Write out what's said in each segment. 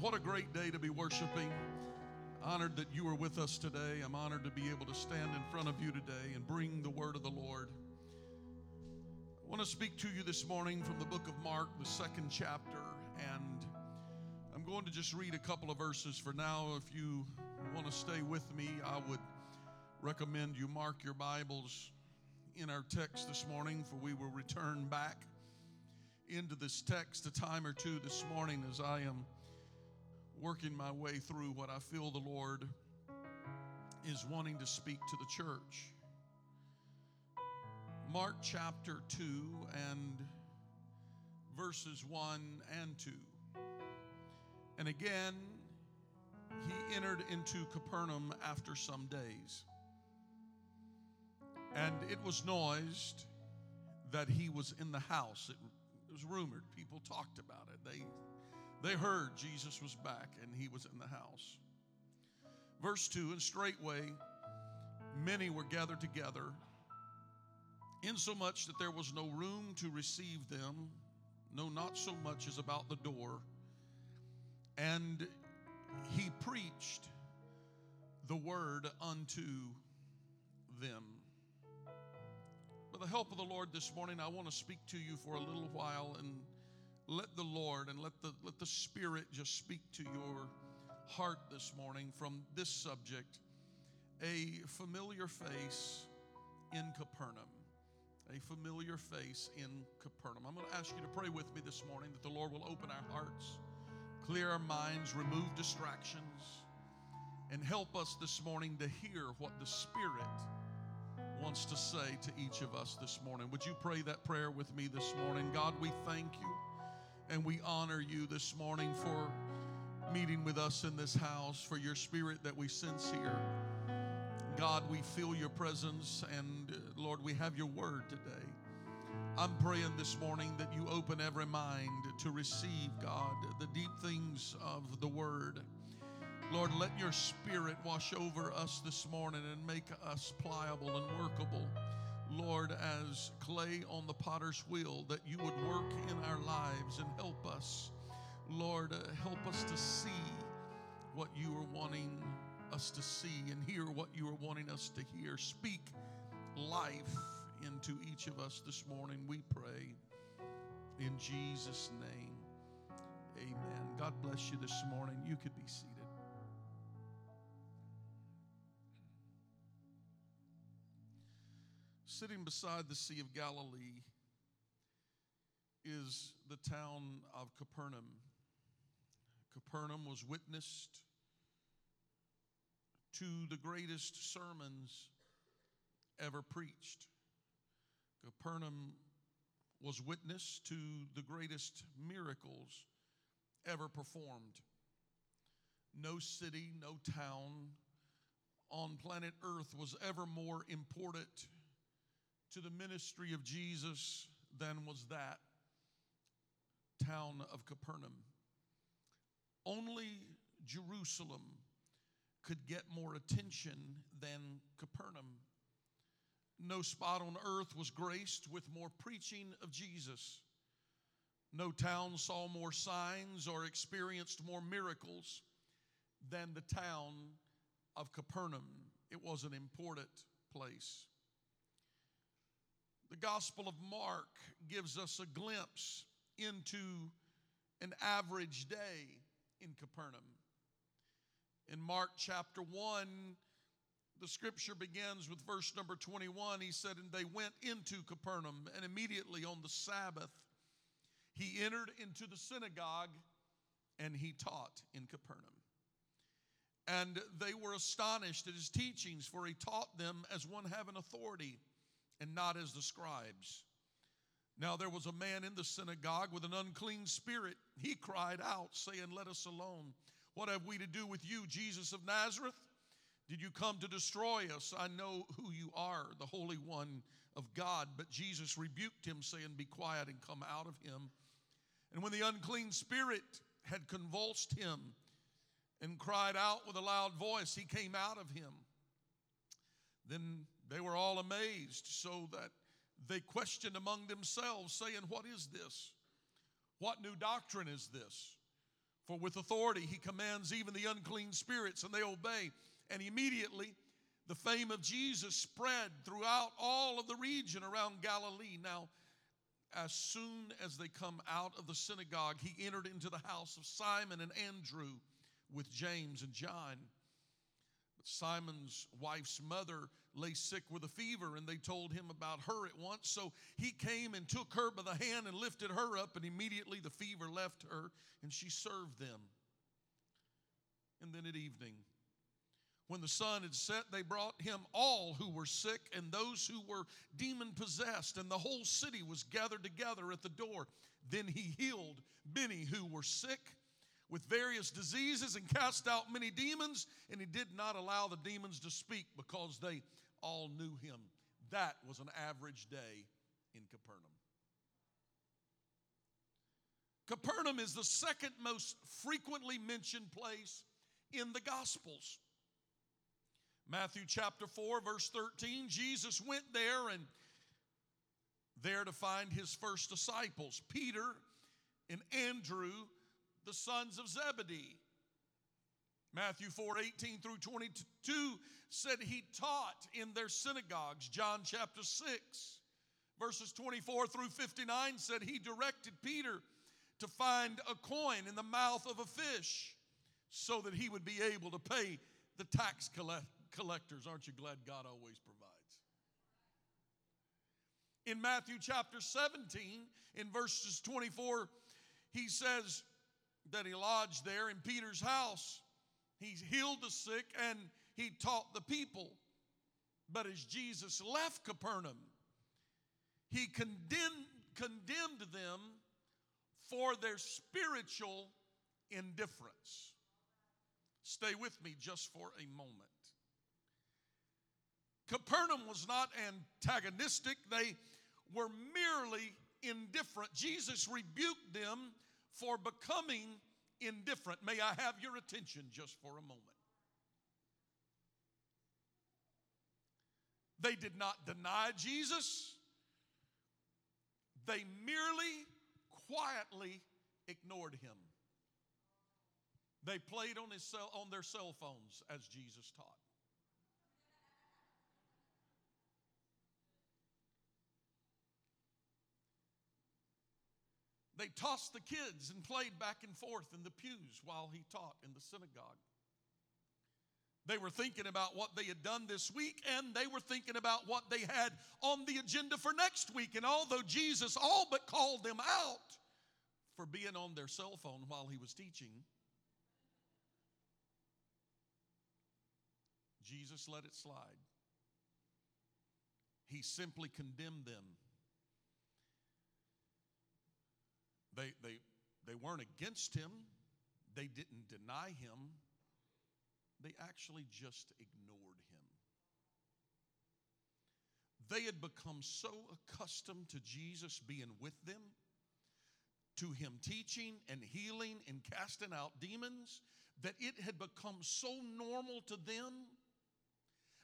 What a great day to be worshiping. Honored that you are with us today. I'm honored to be able to stand in front of you today and bring the word of the Lord. I want to speak to you this morning from the book of Mark, the second chapter, and I'm going to just read a couple of verses for now. If you want to stay with me, I would recommend you mark your Bibles in our text this morning, for we will return back into this text a time or two this morning as I am working my way through what I feel the Lord is wanting to speak to the church. Mark chapter 2 and verses 1 and 2. And again, he entered into Capernaum after some days. And it was noised that he was in the house. It, was rumored. People talked about it. They they heard Jesus was back and he was in the house. Verse 2 And straightway many were gathered together, insomuch that there was no room to receive them, no, not so much as about the door. And he preached the word unto them. With the help of the Lord this morning, I want to speak to you for a little while and Lord and let the let the Spirit just speak to your heart this morning from this subject, a familiar face in Capernaum. A familiar face in Capernaum. I'm going to ask you to pray with me this morning that the Lord will open our hearts, clear our minds, remove distractions, and help us this morning to hear what the Spirit wants to say to each of us this morning. Would you pray that prayer with me this morning? God, we thank you and we honor you this morning for meeting with us in this house, for your spirit that we sense here. God, we feel your presence, and uh, Lord, we have your word today. I'm praying this morning that you open every mind to receive, God, the deep things of the word. Lord, let your spirit wash over us this morning and make us pliable and workable. Lord, as clay on the potter's wheel, that you would work in our lives and help us. Lord, uh, help us to see what you are wanting us to see and hear what you are wanting us to hear. Speak life into each of us this morning, we pray. In Jesus' name, amen. God bless you this morning. You could be seated. Sitting beside the Sea of Galilee is the town of Capernaum. Capernaum was witnessed to the greatest sermons ever preached. Capernaum was witness to the greatest miracles ever performed. No city, no town on planet Earth was ever more important to the ministry of Jesus than was that town of Capernaum. only Jerusalem could get more attention than Capernaum. No spot on earth was graced with more preaching of Jesus. No town saw more signs or experienced more miracles than the town of Capernaum. It was an important place. The Gospel of Mark gives us a glimpse into an average day in Capernaum. In Mark chapter 1, the scripture begins with verse number 21. He said, And they went into Capernaum, and immediately on the Sabbath, he entered into the synagogue and he taught in Capernaum. And they were astonished at his teachings, for he taught them as one having authority and not as the scribes. Now there was a man in the synagogue with an unclean spirit. He cried out, saying, Let us alone. What have we to do with you, Jesus of Nazareth? Did you come to destroy us? I know who you are, the Holy One of God. But Jesus rebuked him, saying, Be quiet and come out of him. And when the unclean spirit had convulsed him and cried out with a loud voice, he came out of him. Then they were all amazed, so that they questioned among themselves, saying, What is this? What new doctrine is this? For with authority he commands even the unclean spirits, and they obey. And immediately the fame of Jesus spread throughout all of the region around Galilee. Now, as soon as they come out of the synagogue, he entered into the house of Simon and Andrew with James and John. Simon's wife's mother lay sick with a fever, and they told him about her at once. So he came and took her by the hand and lifted her up, and immediately the fever left her, and she served them. And then at evening, when the sun had set, they brought him all who were sick and those who were demon possessed, and the whole city was gathered together at the door. Then he healed many who were sick with various diseases and cast out many demons, and he did not allow the demons to speak because they all knew him. That was an average day in Capernaum. Capernaum is the second most frequently mentioned place in the Gospels. Matthew chapter 4, verse 13, Jesus went there and there to find his first disciples, Peter and Andrew, the sons of Zebedee. Matthew 4, 18 through 22 said he taught in their synagogues. John chapter 6, verses 24 through 59 said he directed Peter to find a coin in the mouth of a fish so that he would be able to pay the tax collector collectors. Aren't you glad God always provides? In Matthew chapter 17, in verses 24, he says that he lodged there in Peter's house. He healed the sick and he taught the people. But as Jesus left Capernaum, he condemned, condemned them for their spiritual indifference. Stay with me just for a moment. Capernaum was not antagonistic, they were merely indifferent. Jesus rebuked them for becoming indifferent. May I have your attention just for a moment? They did not deny Jesus, they merely quietly ignored him. They played on, his cell, on their cell phones as Jesus taught. They tossed the kids and played back and forth in the pews while he taught in the synagogue. They were thinking about what they had done this week and they were thinking about what they had on the agenda for next week. And although Jesus all but called them out for being on their cell phone while he was teaching, Jesus let it slide. He simply condemned them They, they, they weren't against him, they didn't deny him, they actually just ignored him. They had become so accustomed to Jesus being with them to him teaching and healing and casting out demons that it had become so normal to them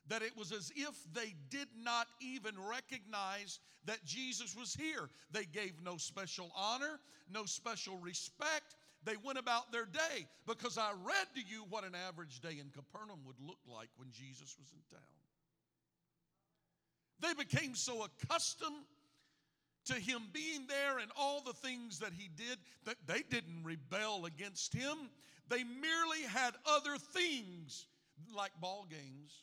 that it was as if they did not even recognize that Jesus was here. They gave no special honor, no special respect. They went about their day because I read to you what an average day in Capernaum would look like when Jesus was in town. They became so accustomed to him being there and all the things that he did that they didn't rebel against him. They merely had other things like ball games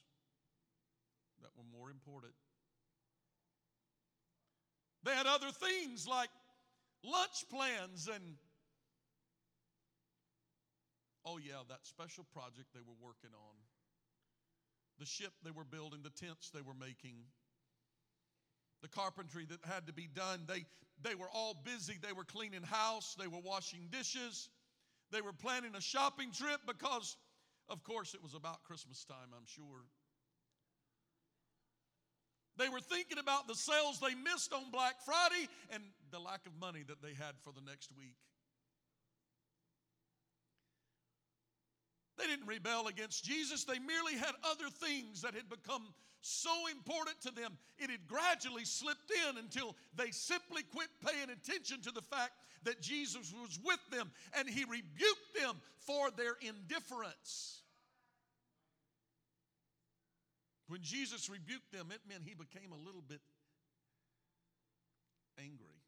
that were more important. They had other things like lunch plans and, oh, yeah, that special project they were working on, the ship they were building, the tents they were making, the carpentry that had to be done. They, they were all busy. They were cleaning house, they were washing dishes, they were planning a shopping trip because, of course, it was about Christmas time, I'm sure. They were thinking about the sales they missed on Black Friday and the lack of money that they had for the next week. They didn't rebel against Jesus. They merely had other things that had become so important to them. It had gradually slipped in until they simply quit paying attention to the fact that Jesus was with them and he rebuked them for their indifference. When Jesus rebuked them, it meant he became a little bit angry.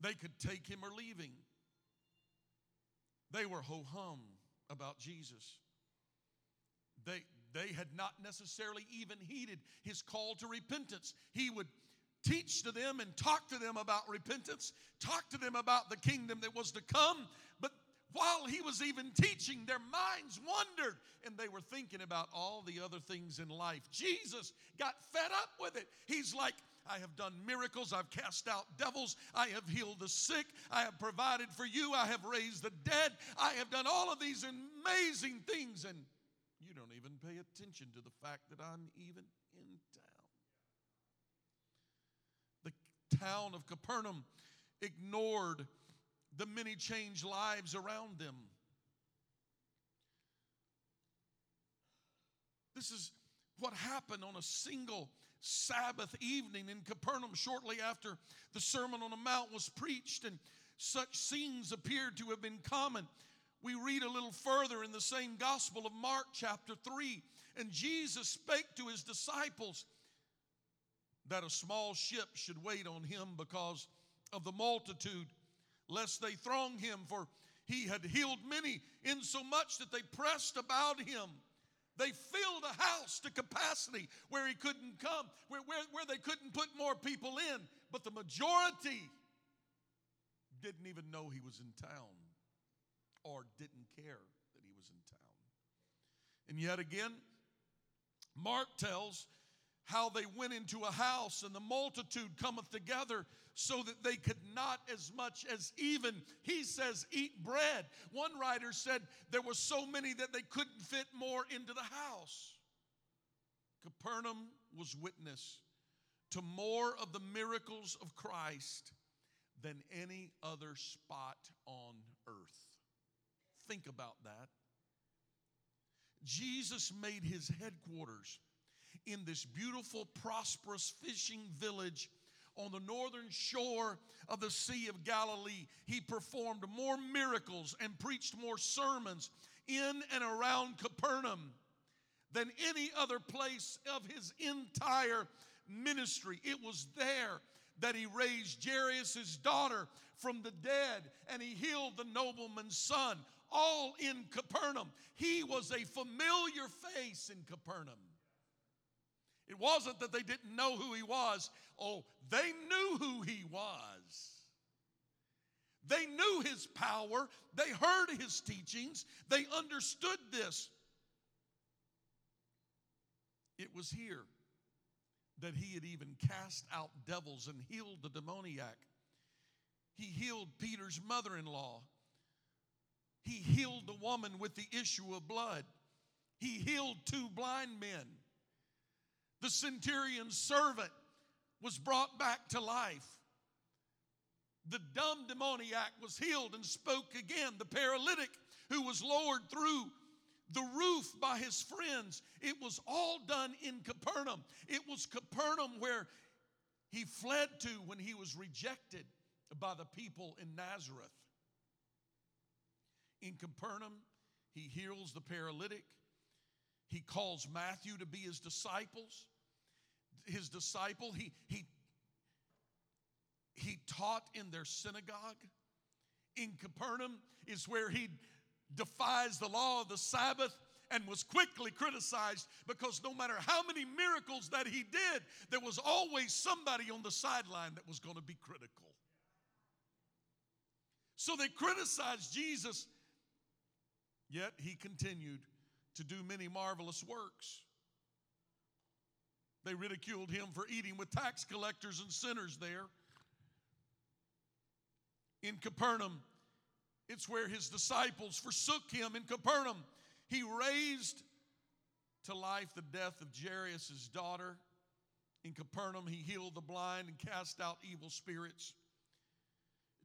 They could take him or leave him. They were ho hum about Jesus. They, they had not necessarily even heeded his call to repentance. He would teach to them and talk to them about repentance, talk to them about the kingdom that was to come. But while he was even teaching, their minds wandered and they were thinking about all the other things in life. Jesus got fed up with it. He's like, I have done miracles. I've cast out devils. I have healed the sick. I have provided for you. I have raised the dead. I have done all of these amazing things. And you don't even pay attention to the fact that I'm even in town. The town of Capernaum ignored the many changed lives around them. This is what happened on a single Sabbath evening in Capernaum shortly after the Sermon on the Mount was preached, and such scenes appeared to have been common. We read a little further in the same Gospel of Mark, chapter 3, and Jesus spake to his disciples that a small ship should wait on him because of the multitude lest they throng him, for he had healed many, insomuch that they pressed about him. They filled a house to capacity where he couldn't come, where, where, where they couldn't put more people in. But the majority didn't even know he was in town or didn't care that he was in town. And yet again, Mark tells how they went into a house and the multitude cometh together so that they could not as much as even he says eat bread. One writer said there were so many that they couldn't fit more into the house. Capernaum was witness to more of the miracles of christ than any other spot on earth. Think about that. Jesus made his headquarters in this beautiful, prosperous fishing village on the northern shore of the Sea of Galilee. He performed more miracles and preached more sermons in and around Capernaum than any other place of his entire ministry. It was there that he raised Jairus' daughter from the dead and he healed the nobleman's son, all in Capernaum. He was a familiar face in Capernaum. It wasn't that they didn't know who he was. Oh, they knew who he was. They knew his power. They heard his teachings. They understood this. It was here that he had even cast out devils and healed the demoniac. He healed Peter's mother in law. He healed the woman with the issue of blood. He healed two blind men. The centurion's servant was brought back to life. The dumb demoniac was healed and spoke again. The paralytic who was lowered through the roof by his friends. It was all done in Capernaum. It was Capernaum where he fled to when he was rejected by the people in Nazareth. In Capernaum, he heals the paralytic. He calls Matthew to be his disciples. His disciple, he, he, he taught in their synagogue. In Capernaum is where he defies the law of the Sabbath and was quickly criticized because no matter how many miracles that he did, there was always somebody on the sideline that was going to be critical. So they criticized Jesus, yet he continued to do many marvelous works. They ridiculed him for eating with tax collectors and sinners there. In Capernaum, it's where his disciples forsook him. In Capernaum, he raised to life the death of Jairus' daughter. In Capernaum, he healed the blind and cast out evil spirits.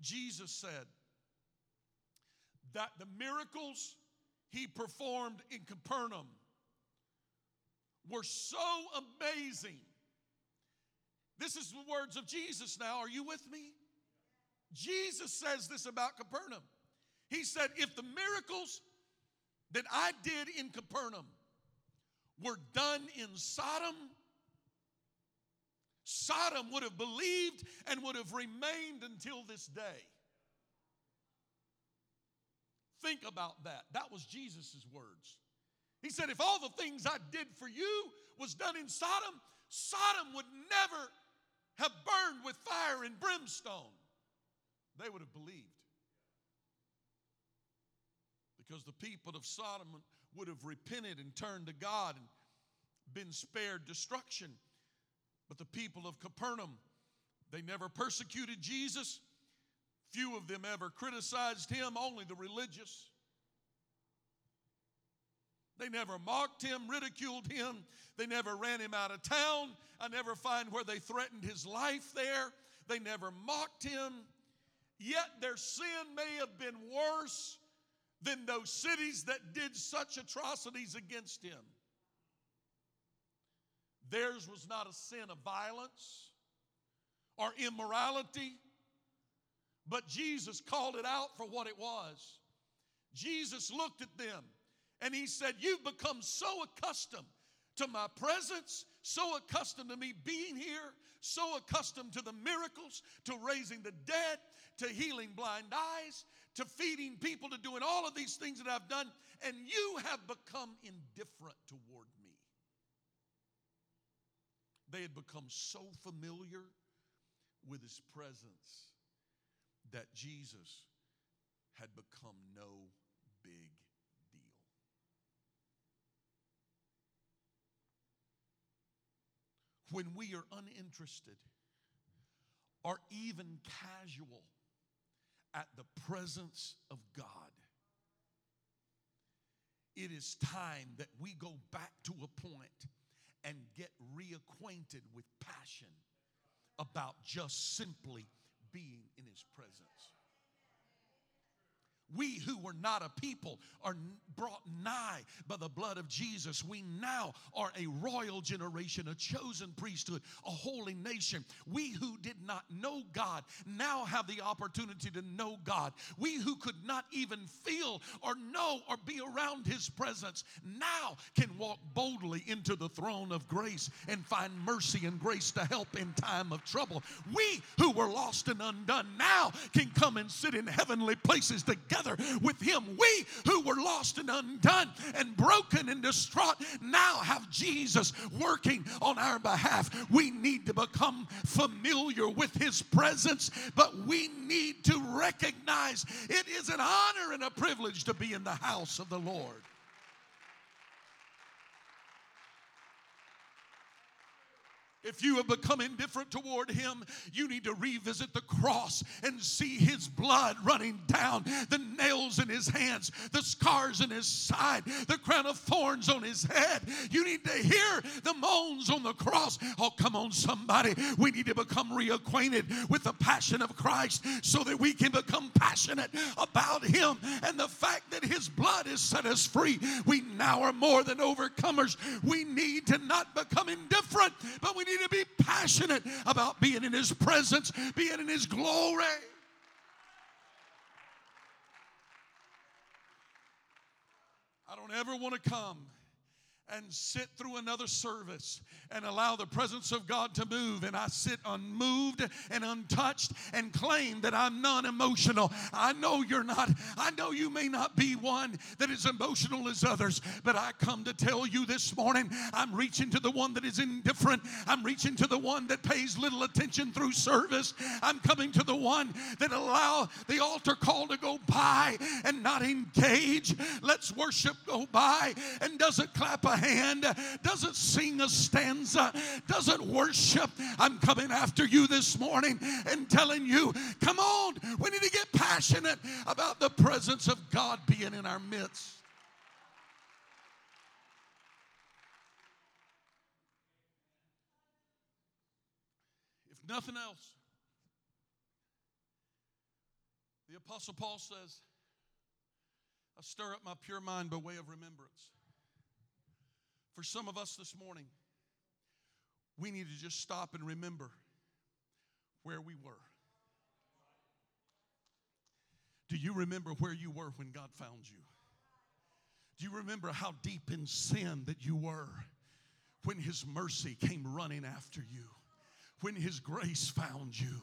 Jesus said that the miracles he performed in Capernaum were so amazing. This is the words of Jesus now. Are you with me? Jesus says this about Capernaum. He said, If the miracles that I did in Capernaum were done in Sodom, Sodom would have believed and would have remained until this day. Think about that. That was Jesus' words. He said, If all the things I did for you was done in Sodom, Sodom would never have burned with fire and brimstone. They would have believed. Because the people of Sodom would have repented and turned to God and been spared destruction. But the people of Capernaum, they never persecuted Jesus. Few of them ever criticized him, only the religious. They never mocked him, ridiculed him. They never ran him out of town. I never find where they threatened his life there. They never mocked him. Yet their sin may have been worse than those cities that did such atrocities against him. Theirs was not a sin of violence or immorality, but Jesus called it out for what it was. Jesus looked at them and he said, You've become so accustomed to my presence, so accustomed to me being here, so accustomed to the miracles, to raising the dead, to healing blind eyes, to feeding people, to doing all of these things that I've done, and you have become indifferent toward me. They had become so familiar with his presence that Jesus had become no big deal. When we are uninterested or even casual at the presence of God, it is time that we go back to a point and get reacquainted with passion about just simply being in His presence. We who were not a people are brought nigh by the blood of Jesus. We now are a royal generation, a chosen priesthood, a holy nation. We who did not know God now have the opportunity to know God. We who could not even feel or know or be around His presence now can walk boldly into the throne of grace and find mercy and grace to help in time of trouble. We who were lost and undone now can come and sit in heavenly places together together with Him. We who were lost and undone and broken and distraught now have Jesus working on our behalf. We need to become familiar with His presence, but we need to recognize it is an honor and a privilege to be in the house of the Lord. If you have become indifferent toward him, you need to revisit the cross and see his blood running down, the nails in his hands, the scars in his side, the crown of thorns on his head. You need to hear the moans on the cross. Oh, come on, somebody. We need to become reacquainted with the passion of Christ so that we can become passionate about him and the fact that his blood has set us free. We now are more than overcomers. We need to not become indifferent, but we need to be passionate about being in His presence, being in His glory. I don't ever want to come and sit through another service and allow the presence of God to move, and I sit unmoved and untouched and claim that I'm non emotional. I know you're not, I know you may not be one that is emotional as others, but I come to tell you this morning I'm reaching to the one that is indifferent. I'm reaching to the one that pays little attention through service. I'm coming to the one that allow the altar call to go by and not engage. Let's worship go by and doesn't clap a hand, doesn't sing a stanza, doesn't worship. I'm coming after you this morning and telling you, come on, we need to get passionate about the presence of God being in our midst. If nothing else, the Apostle Paul says, I stir up my pure mind by way of remembrance. For some of us this morning, we need to just stop and remember where we were. Do you remember where you were when God found you? Do you remember how deep in sin that you were when His mercy came running after you? When His grace found you?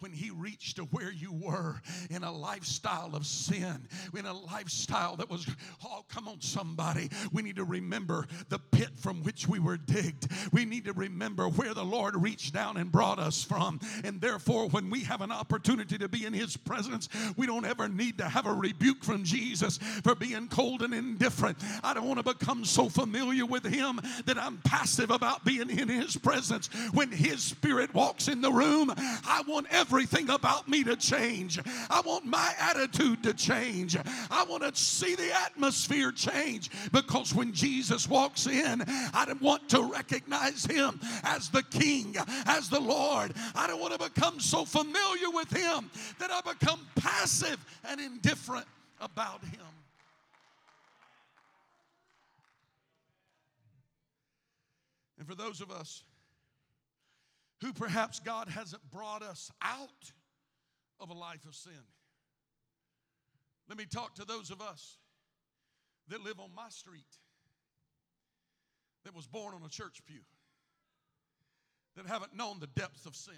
when he reached to where you were in a lifestyle of sin, in a lifestyle that was, oh, come on, somebody. We need to remember the pit from which we were digged. We need to remember where the Lord reached down and brought us from. And therefore, when we have an opportunity to be in his presence, we don't ever need to have a rebuke from Jesus for being cold and indifferent. I don't want to become so familiar with him that I'm passive about being in his presence. When his spirit walks in the room, I want everything about me to change. I want my attitude to change. I want to see the atmosphere change because when Jesus walks in, I don't want to recognize him as the King, as the Lord. I don't want to become so familiar with him that I become passive and indifferent about him. And for those of us who perhaps God hasn't brought us out of a life of sin. Let me talk to those of us that live on my street, that was born on a church pew, that haven't known the depths of sin,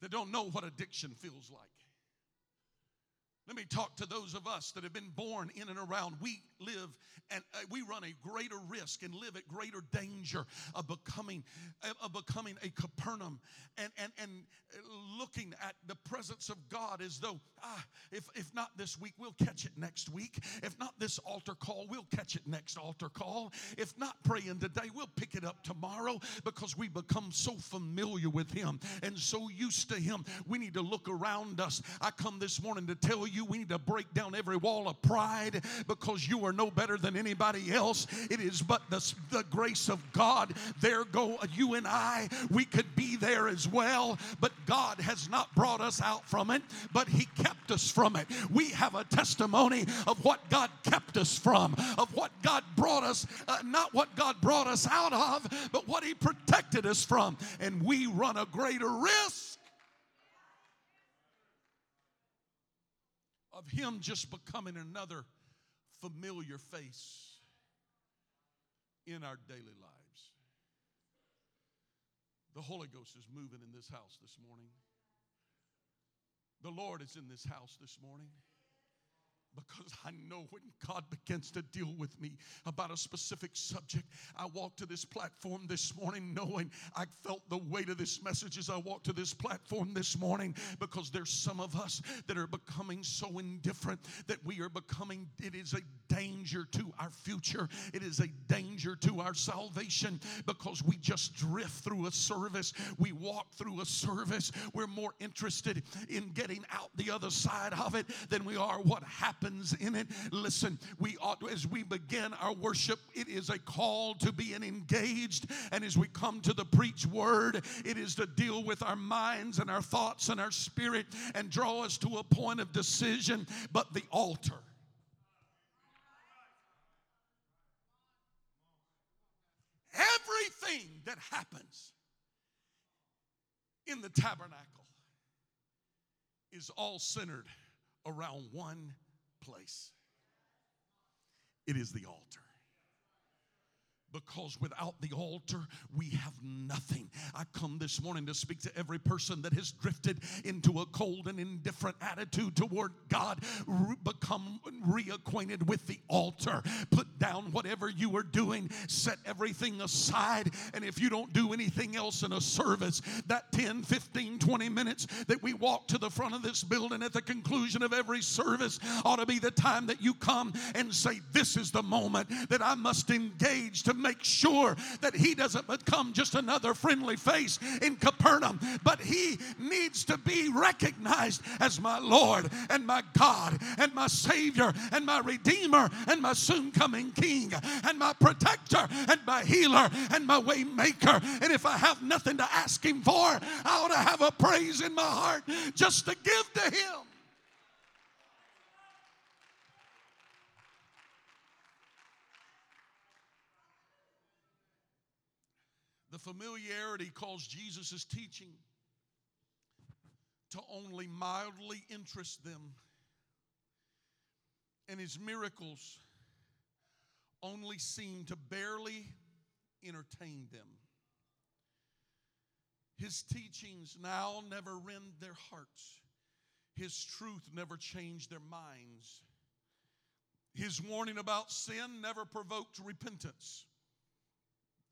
that don't know what addiction feels like. Let me talk to those of us that have been born in and around. We live and uh, we run a greater risk and live at greater danger of becoming of becoming a Capernaum and and and looking at the presence of God as though ah if if not this week we'll catch it next week. If not this altar call, we'll catch it next altar call. If not praying today, we'll pick it up tomorrow because we become so familiar with him and so used to him. We need to look around us. I come this morning to tell you we need to break down every wall of pride because you are no better than anybody else. It is but the, the grace of God. There go you and I. We could be there as well, but God has not brought us out from it, but He kept us from it. We have a testimony of what God kept us from, of what God brought us, uh, not what God brought us out of, but what He protected us from. And we run a greater risk of Him just becoming another familiar face in our daily lives. The Holy Ghost is moving in this house this morning. The Lord is in this house this morning. Because I know when God begins to deal with me about a specific subject, I walk to this platform this morning knowing I felt the weight of this message as I walked to this platform this morning because there's some of us that are becoming so indifferent that we are becoming, it is a danger to our future. It is a danger to our salvation because we just drift through a service. We walk through a service. We're more interested in getting out the other side of it than we are what happens in it. Listen, we ought, as we begin our worship, it is a call to being engaged. And as we come to the preach word, it is to deal with our minds and our thoughts and our spirit and draw us to a point of decision. But the altar, everything that happens in the tabernacle is all centered around one place. It is the altar because without the altar, we have nothing. I come this morning to speak to every person that has drifted into a cold and indifferent attitude toward God. Re- become reacquainted with the altar. Put down whatever you are doing, set everything aside. And if you don't do anything else in a service, that 10, 15, 20 minutes that we walk to the front of this building at the conclusion of every service ought to be the time that you come and say, This is the moment that I must engage to make sure that he doesn't become just another friendly face in Capernaum, but he needs to be recognized as my Lord and my God and my Savior and my Redeemer and my soon coming King and my protector and my healer and my way maker. And if I have nothing to ask him for, I ought to have a praise in my heart just to give to him. The familiarity caused Jesus' teaching to only mildly interest them, and his miracles only seemed to barely entertain them. His teachings now never rend their hearts. His truth never changed their minds. His warning about sin never provoked repentance.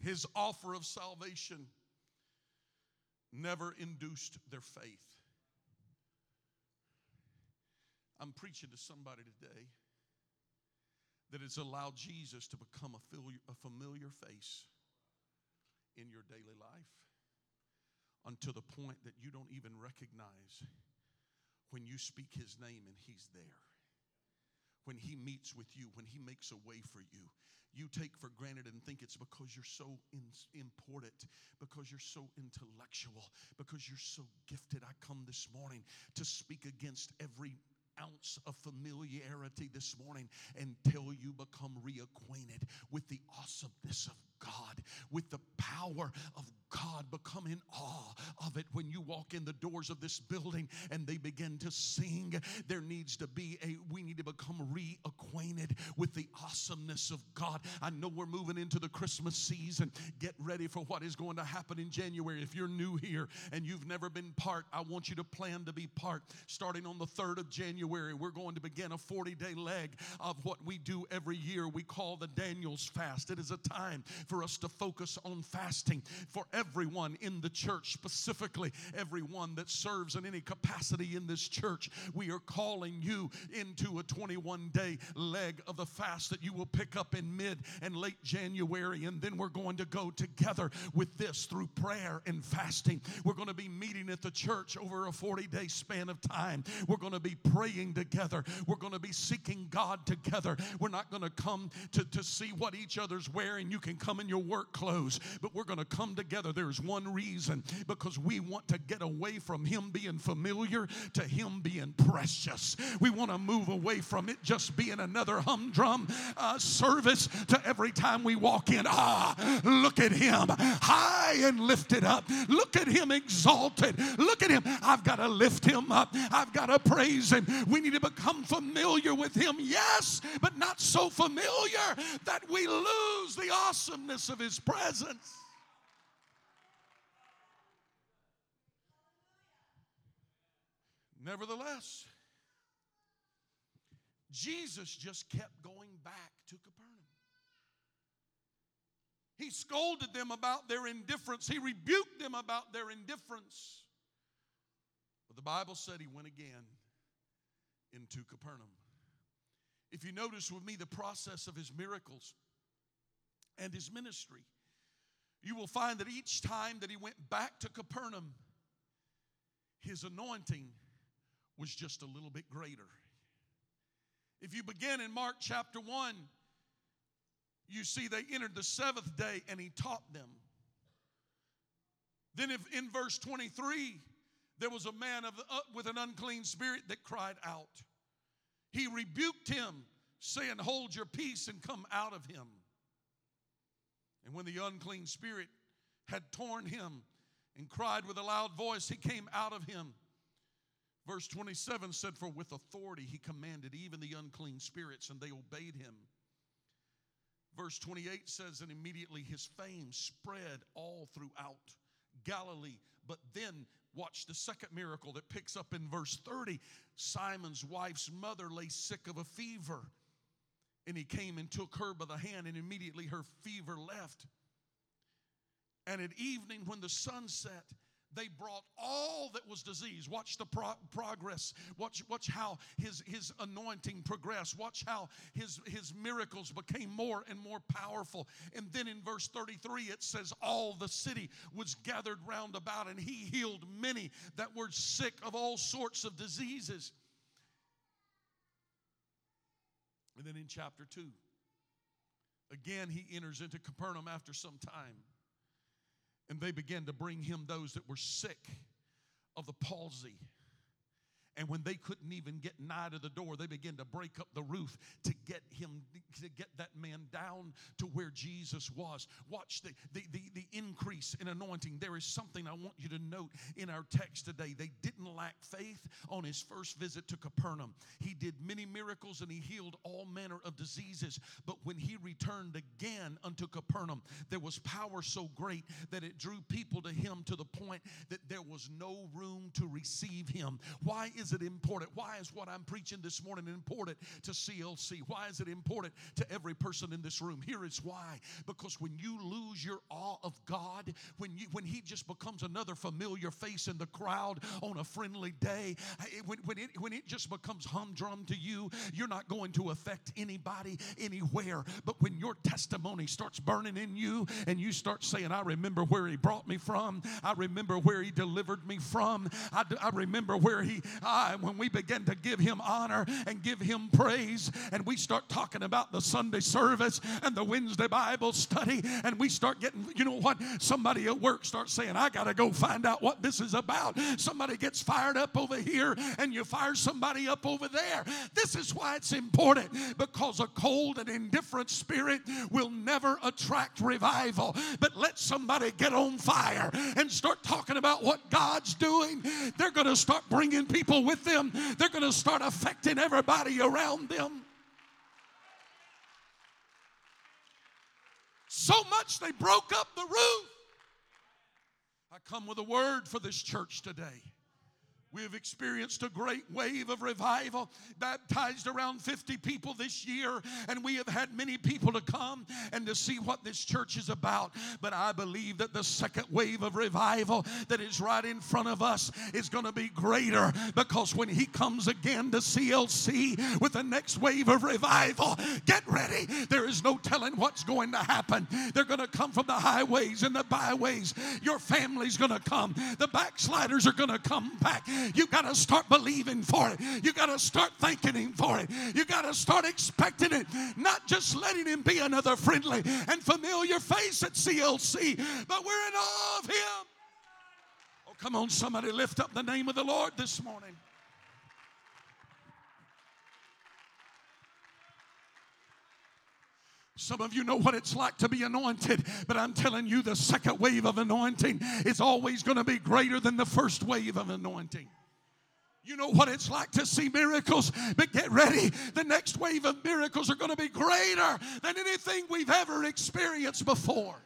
His offer of salvation never induced their faith. I'm preaching to somebody today that has allowed Jesus to become a familiar, face in your daily life until the point that you don't even recognize when you speak his name and he's there. When he meets with you, when he makes a way for you, you take for granted and think it's because you're so in, important, because you're so intellectual, because you're so gifted. I come this morning to speak against every ounce of familiarity this morning until you become reacquainted with the awesomeness of God, with the power of God. Become in awe of it when you walk in the doors of this building and they begin to sing. There needs to be a, we need to become reacquainted with the awesomeness of God. I know we're moving into the Christmas season. Get ready for what is going to happen in January. If you're new here and you've never been part, I want you to plan to be part. Starting on the 3rd of January, we're going to begin a 40 day leg of what we do every year. We call the Daniel's fast. It is a time for us to focus on fasting for everyone in the church, specifically everyone that serves in any capacity in this church. We are calling you into a 21 day leg of the fast that you will pick up in mid and late January. And then we're going to go together with this through prayer and fasting. We're going to be meeting at the church over a 40 day span of time. We're going to be praying together. We're going to be seeking God together. We're not going to come to, to see what each other's wearing. You can come in your work clothes, but we're going to come together. There's one reason because we want to get away from Him being familiar to Him being precious. We want to move away from it just being another humdrum uh, service to every time we walk in. Ah, look at Him high and lifted up. Look at Him exalted. Look at Him. I've got to lift Him up. I've got to praise Him. We need to become familiar with Him, yes, but not so familiar that we lose the awesomeness of His presence. Nevertheless, Jesus just kept going back to Capernaum. He scolded them about their indifference, he rebuked them about their indifference. The Bible said he went again into Capernaum. If you notice with me the process of his miracles and his ministry, you will find that each time that he went back to Capernaum, his anointing was just a little bit greater. If you begin in Mark chapter 1, you see they entered the seventh day and he taught them. Then, if in verse 23, there was a man of, uh, with an unclean spirit that cried out. He rebuked him, saying, Hold your peace and come out of him. And when the unclean spirit had torn him and cried with a loud voice, he came out of him. Verse 27 said, For with authority he commanded even the unclean spirits, and they obeyed him. Verse 28 says, And immediately his fame spread all throughout Galilee. But then, watch the second miracle that picks up in verse 30. Simon's wife's mother lay sick of a fever. And he came and took her by the hand, and immediately her fever left. And at evening, when the sun set, they brought all that was disease. Watch the pro- progress. Watch, watch how his, his anointing progressed. Watch how his, his miracles became more and more powerful. And then in verse 33, it says, All the city was gathered round about, and he healed many that were sick of all sorts of diseases. And then in chapter 2, again, he enters into Capernaum after some time. And they began to bring him those that were sick of the palsy and when they couldn't even get nigh to the door, they began to break up the roof to get him, to get that man down to where Jesus was. Watch the, the, the, the increase in anointing. There is something I want you to note in our text today. They didn't lack faith on his first visit to Capernaum. He did many miracles and he healed all manner of diseases. But when he returned again unto Capernaum, there was power so great that it drew people to him to the point that there was no room to receive him. Why is is it important? Why is what I'm preaching this morning important to CLC? Why is it important to every person in this room? Here is why. Because when you lose your awe of God, when you when He just becomes another familiar face in the crowd on a friendly day, when, when it when it just becomes humdrum to you, you're not going to affect anybody anywhere. But when your testimony starts burning in you and you start saying, I remember where He brought me from, I remember where He delivered me from, I, I remember where He time when we begin to give Him honor and give Him praise, and we start talking about the Sunday service and the Wednesday Bible study, and we start getting, you know what? Somebody at work starts saying, I got to go find out what this is about. Somebody gets fired up over here, and you fire somebody up over there. This is why it's important because a cold and indifferent spirit will never attract revival. But let somebody get on fire and start talking about what God's doing. They're going to start bringing people with them, they're going to start affecting everybody around them. So much they broke up the roof. I come with a word for this church today. We have experienced a great wave of revival, baptized around 50 people this year, and we have had many people to come and to see what this church is about. But I believe that the second wave of revival that is right in front of us is going to be greater because when He comes again to CLC with the next wave of revival, get ready. There is no telling what's going to happen. They're going to come from the highways and the byways. Your family's going to come, the backsliders are going to come back. You got to start believing for it. You got to start thanking Him for it. You got to start expecting it, not just letting Him be another friendly and familiar face at CLC, but we're in awe of Him. Oh, come on, somebody lift up the name of the Lord this morning. Some of you know what it's like to be anointed, but I'm telling you, the second wave of anointing is always going to be greater than the first wave of anointing. You know what it's like to see miracles, but get ready. The next wave of miracles are going to be greater than anything we've ever experienced before.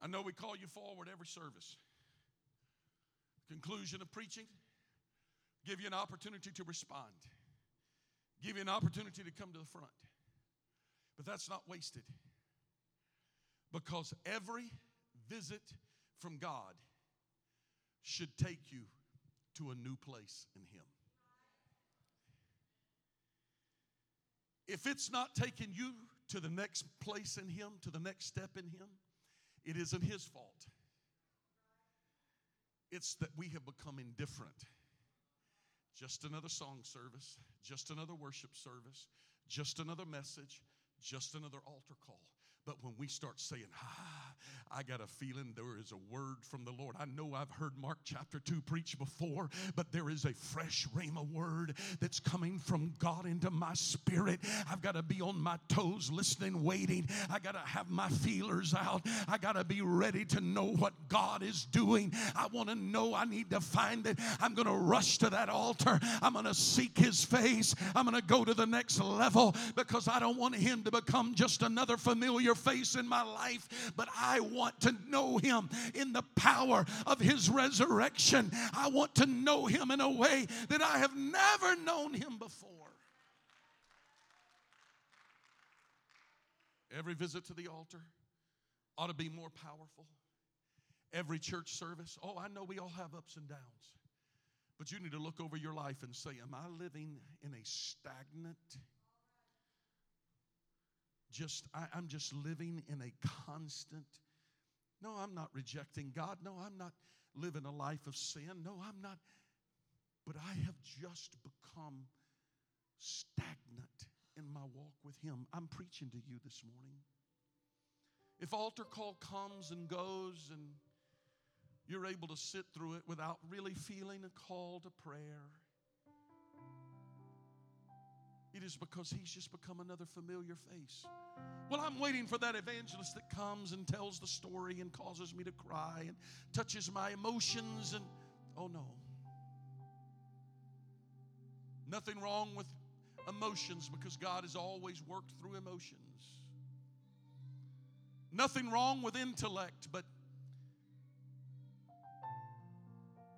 I know we call you forward every service. Conclusion of preaching, give you an opportunity to respond, give you an opportunity to come to the front. But that's not wasted because every visit from God should take you to a new place in Him. If it's not taking you to the next place in Him, to the next step in Him, it isn't His fault. It's that we have become indifferent. Just another song service, just another worship service, just another message, just another altar call. But when we start saying, ah, I got a feeling there is a word from the Lord. I know I've heard Mark chapter 2 preach before, but there is a fresh rhema word that's coming from God into my spirit. I've got to be on my toes, listening, waiting. I got to have my feelers out. I got to be ready to know what God is doing. I want to know, I need to find it. I'm going to rush to that altar. I'm going to seek His face. I'm going to go to the next level because I don't want Him to become just another familiar face in my life, but I want to know Him in the power of His resurrection. I want to know Him in a way that I have never known Him before. Every visit to the altar ought to be more powerful. Every church service, oh, I know we all have ups and downs. But you need to look over your life and say, Am I living in a stagnant, just, I, I'm just living in a constant, no, I'm not rejecting God. No, I'm not living a life of sin. No, I'm not. But I have just become stagnant in my walk with Him. I'm preaching to you this morning. If altar call comes and goes and you're able to sit through it without really feeling a call to prayer, it is because he's just become another familiar face. Well, I'm waiting for that evangelist that comes and tells the story and causes me to cry and touches my emotions and oh no. Nothing wrong with emotions because God has always worked through emotions. Nothing wrong with intellect, but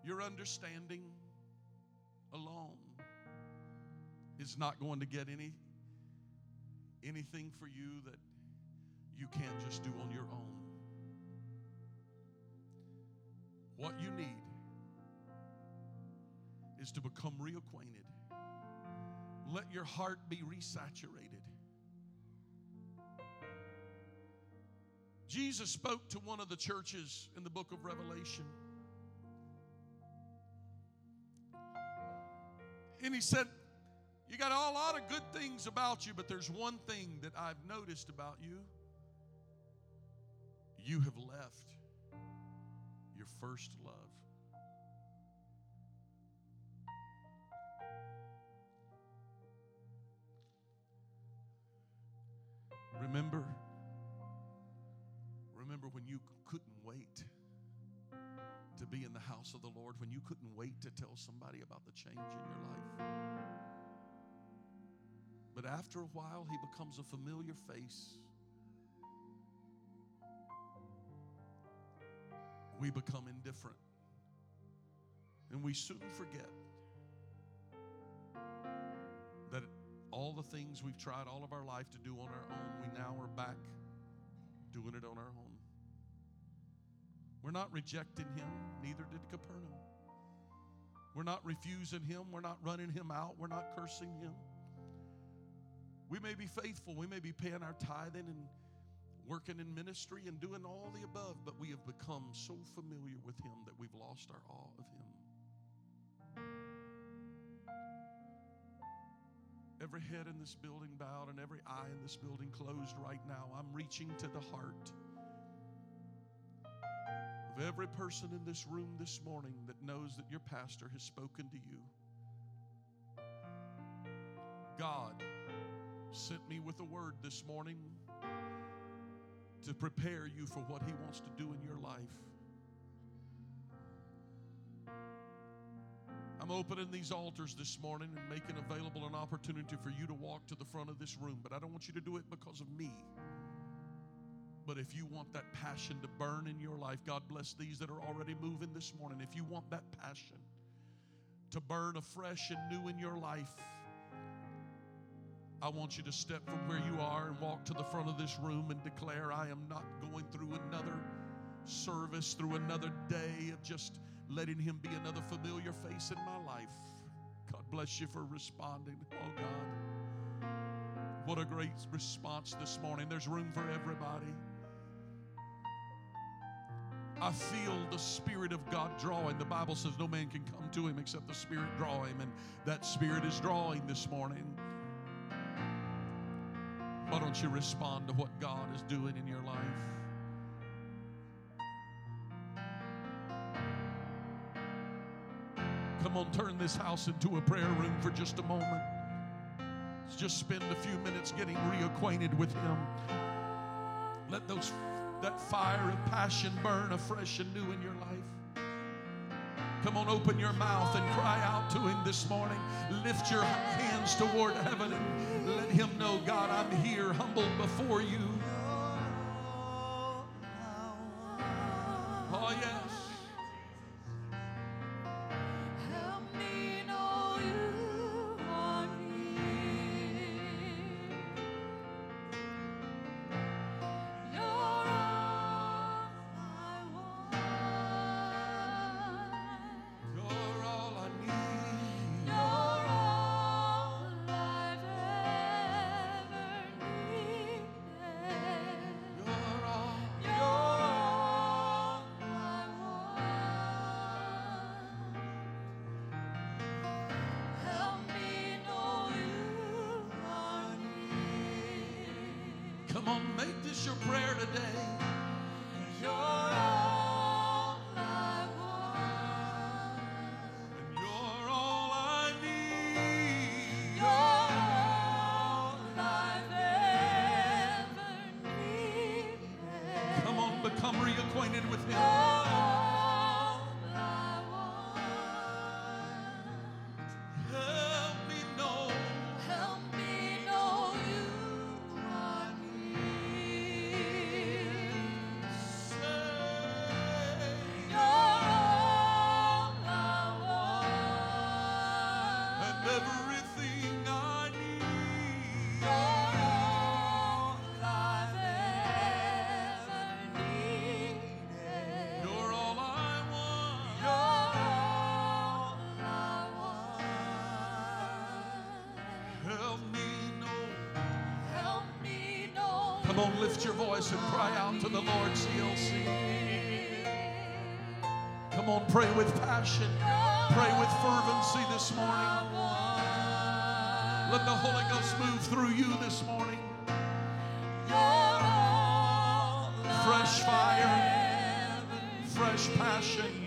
your understanding alone is not going to get any anything for you that you can't just do on your own. What you need is to become reacquainted. Let your heart be resaturated. Jesus spoke to one of the churches in the book of Revelation. And he said, You got a lot of good things about you, but there's one thing that I've noticed about you. You have left your first love. Remember, remember when you couldn't wait to be in the house of the Lord, when you couldn't wait to tell somebody about the change in your life. But after a while, he becomes a familiar face. We become indifferent. And we soon forget that all the things we've tried all of our life to do on our own, we now are back doing it on our own. We're not rejecting him, neither did Capernaum. We're not refusing him, we're not running him out, we're not cursing him. We may be faithful, we may be paying our tithing and working in ministry and doing all the above, but we have become so familiar with him that we've lost our awe of him. Every head in this building bowed and every eye in this building closed right now. I'm reaching to the heart of every person in this room this morning that knows that your pastor has spoken to you. God sent me with a word this morning to prepare you for what He wants to do in your life. I'm opening these altars this morning and making available an opportunity for you to walk to the front of this room, but I don't want you to do it because of me But if you want that passion to burn in your life, God bless these that are already moving this morning. If you want that passion to burn afresh and new in your life, I want you to step from where you are and walk to the front of this room and declare, I am not going through another service, through another day of just letting Him be another familiar face in my life. God bless you for responding. Oh, God. What a great response this morning. There's room for everybody. I feel the Spirit of God drawing. The Bible says no man can come to Him except the Spirit draw Him, and that Spirit is drawing this morning. Why don't you respond to what God is doing in your life? Come on, turn this house into a prayer room for just a moment. Let's just spend a few minutes getting reacquainted with Him. Let those that fire of passion burn afresh and new in your life. Come on, open your mouth and cry out to Him this morning. Lift your hands toward heaven and Him know, God, I'm here, humbled before you. Make this your prayer today. On, lift your voice and cry out to the Lord, CLC. Come on, pray with passion. Pray with fervency this morning. Let the Holy Ghost move through you this morning. Fresh fire, fresh passion.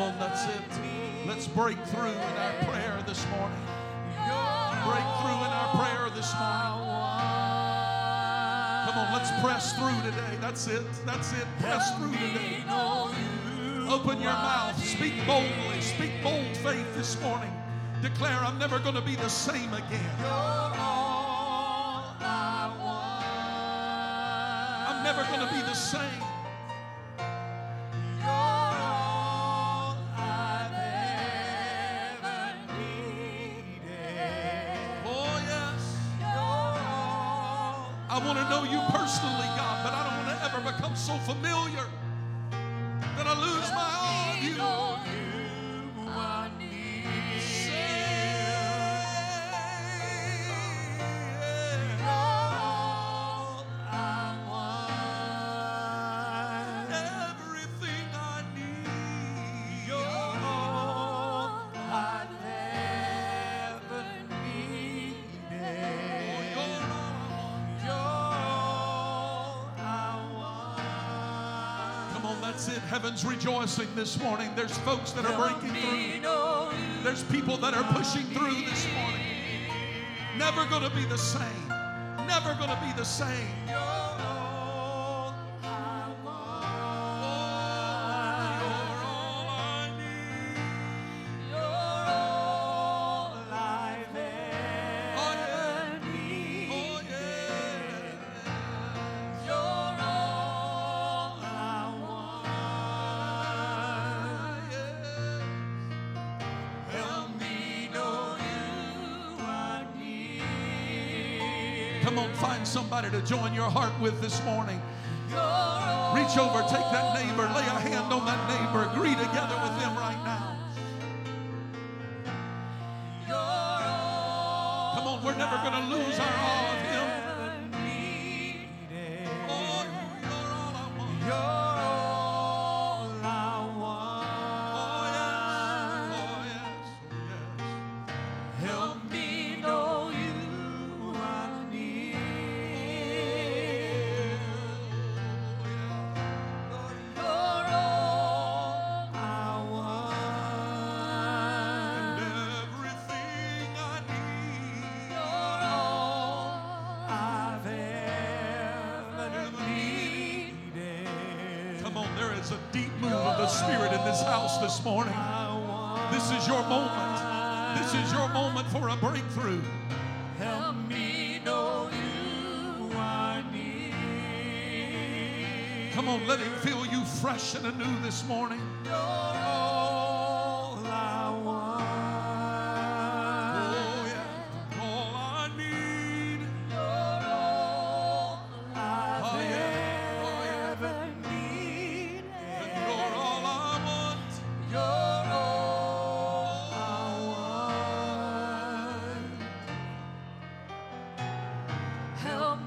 Come on, that's it. Let's break through in our prayer this morning. Break through in our prayer this morning. Come on, let's press through today. That's it. That's it. Press through today. Open your mouth. Speak boldly. Speak bold faith this morning. Declare, I'm never going to be the same again. I'm never going to be the same. It. Heaven's rejoicing this morning. There's folks that are breaking through. There's people that are pushing through this morning. Never going to be the same. Never going to be the same. Come on, find somebody to join your heart with this morning. Reach over, take that neighbor, lay a hand on that neighbor, agree together with them right now. Come on, we're never going to lose our awe this morning. This is your moment. This is your moment for a breakthrough. Help me know you I need. Come on, let Him feel you fresh and anew this morning.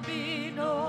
bambino.